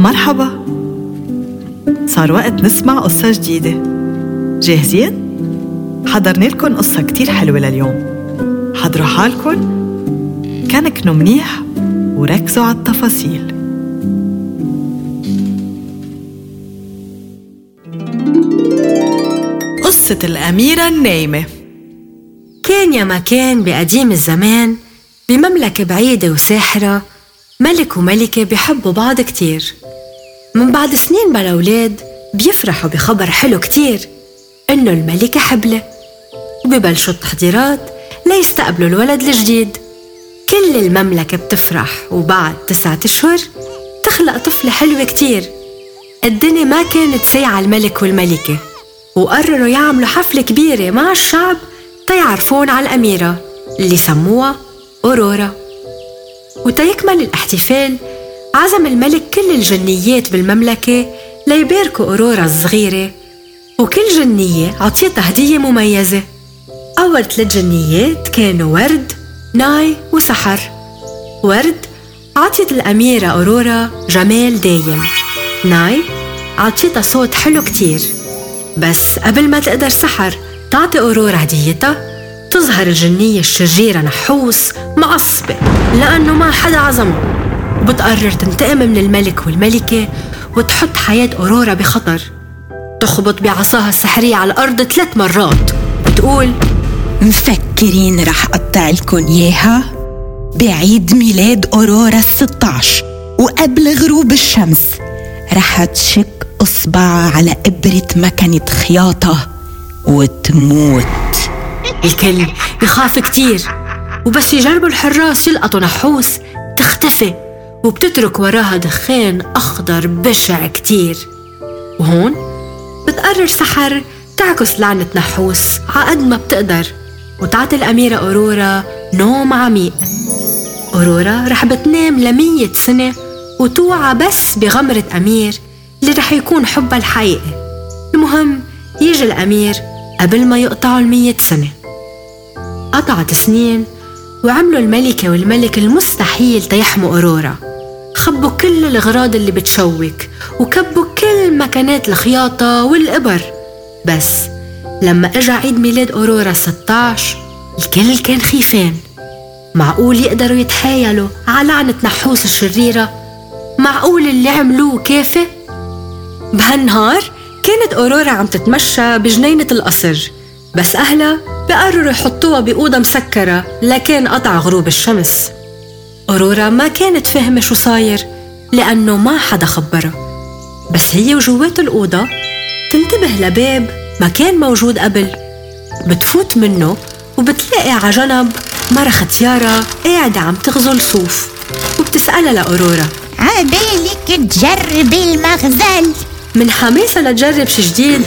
مرحبا. صار وقت نسمع قصة جديدة. جاهزين؟ حضرنا لكم قصة كتير حلوة لليوم. حضروا حالكم. كان كنوا منيح وركزوا على التفاصيل. قصة الأميرة النايمة. كان يا ما كان بقديم الزمان بمملكة بعيدة وساحرة ملك وملكة بيحبوا بعض كتير. من بعد سنين بلا أولاد بيفرحوا بخبر حلو كتير إنه الملكة حبلة وببلشوا التحضيرات ليستقبلوا الولد الجديد. كل المملكة بتفرح وبعد تسعة أشهر تخلق طفلة حلوة كتير. الدنيا ما كانت سايعة الملك والملكة وقرروا يعملوا حفلة كبيرة مع الشعب تيعرفون على الأميرة اللي سموها أورورا. وتيكمل الاحتفال عزم الملك كل الجنيات بالمملكة ليباركوا أورورا الصغيرة وكل جنية عطيتها هدية مميزة. أول ثلاث جنيات كانوا ورد ناي وسحر. ورد عطيت الأميرة أورورا جمال دايم. ناي عطيتها صوت حلو كتير. بس قبل ما تقدر سحر تعطي أورورا هديتها تظهر الجنية الشريرة نحوس معصبة لأنه ما حدا عزمه وبتقرر تنتقم من الملك والملكة وتحط حياة أورورا بخطر. تخبط بعصاها السحرية على الأرض ثلاث مرات. وتقول مفكرين رح أقطع لكم إياها؟ بعيد ميلاد أورورا الستاش وقبل غروب الشمس. رح تشك إصبعها على إبرة مكنة خياطة وتموت. الكل بخاف كتير. وبس يجربوا الحراس يلقطوا نحوس تختفي وبتترك وراها دخان أخضر بشع كتير. وهون بتقرر سحر تعكس لعنة نحوس عقد ما بتقدر. وتعطي الأميرة أورورا نوم عميق. أورورا رح بتنام لمية سنة وتوعى بس بغمرة أمير اللي رح يكون حبها الحقيقي. المهم يجي الأمير قبل ما يقطعوا المية سنة. قطعت سنين وعملوا الملكة والملك المستحيل تيحموا أورورا. خبوا كل الأغراض اللي بتشوك وكبوا كل مكانات الخياطة والإبر. بس لما إجا عيد ميلاد أورورا 16 الكل كان خيفان. معقول يقدروا يتحايلوا على لعنة نحوس الشريرة؟ معقول اللي عملوه كافي؟ بهالنهار كانت أورورا عم تتمشى بجنينة القصر بس أهلها بقرروا يحطوها بأوضة مسكرة لكان قطع غروب الشمس. أورورا ما كانت فاهمة شو صاير لأنه ما حدا خبرها بس هي وجوات الأوضة تنتبه لباب ما كان موجود قبل. بتفوت منه وبتلاقي على جنب مرة ختيارة قاعدة عم تغزل صوف وبتسألها لأورورا. عبالك تجربي المغزل؟ من حماسها لتجرب شي جديد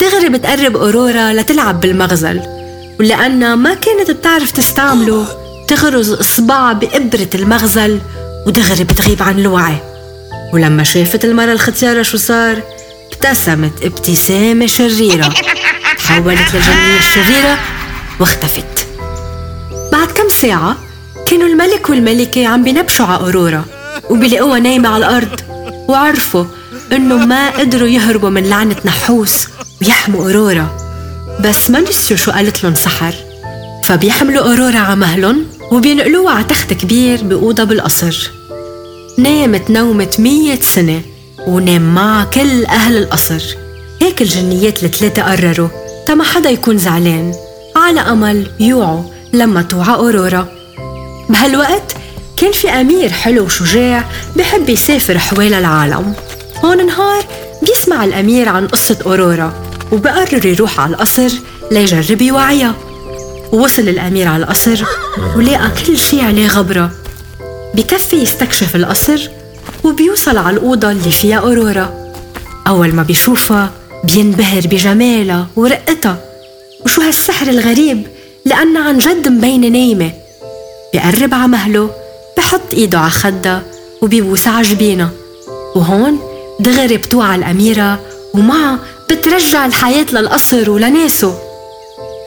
دغري بتقرب أورورا لتلعب بالمغزل. ولأنها ما كانت بتعرف تستعمله. تغرز إصبعها بإبرة المغزل ودغري بتغيب عن الوعي. ولما شافت المرة الختيارة شو صار ابتسمت ابتسامة شريرة. تحولت لجنية الشريرة واختفت. بعد كم ساعة كانوا الملك والملكة عم بينبشوا على أورورا وبيلاقوها نايمة على الأرض وعرفوا إنه ما قدروا يهربوا من لعنة نحوس ويحموا أورورا. بس ما نسيوا شو قالت لهم سحر. فبيحملوا أورورا على مهلهم وبينقلوها على تخت كبير بأوضة بالقصر. نامت نومة مية سنة ونام معها كل أهل القصر. هيك الجنيات الثلاثة قرروا تا ما حدا يكون زعلان. على أمل يوعوا لما توعى أورورا. بهالوقت كان في أمير حلو وشجاع بحب يسافر حوالي العالم. هون نهار بيسمع الأمير عن قصة أورورا. وبقرر يروح على القصر ليجرب يوعيها. ووصل الأمير على القصر ولقى كل شي عليه غبرة. بكفي يستكشف القصر وبيوصل على الأوضة اللي فيها أورورا أول ما بيشوفها بينبهر بجمالها ورقتها. وشو هالسحر الغريب؟ لأنها عن جد مبينة نايمة. بيقرب على مهله بحط إيده على خدها وبيبوسها على جبينها. وهون دغري بتوعى الأميرة ومعها بترجع الحياة للقصر ولناسه.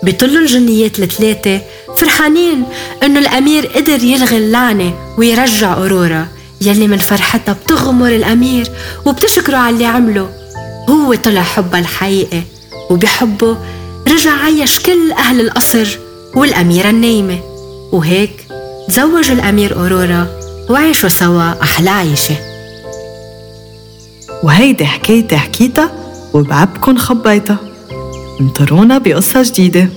بيطلوا الجنيات الثلاثة فرحانين إنه الأمير قدر يلغي اللعنة ويرجع أورورا يلي من فرحتها بتغمر الأمير وبتشكره على اللي عمله. هو طلع حبها الحقيقي وبحبه رجع عيش كل أهل القصر والأميرة النايمة. وهيك تزوج الأمير أورورا وعيشوا سوا أحلى عيشة. وهيدي حكايتي حكيتها وبعبكن خبيتها. انطرونا بقصة جديدة.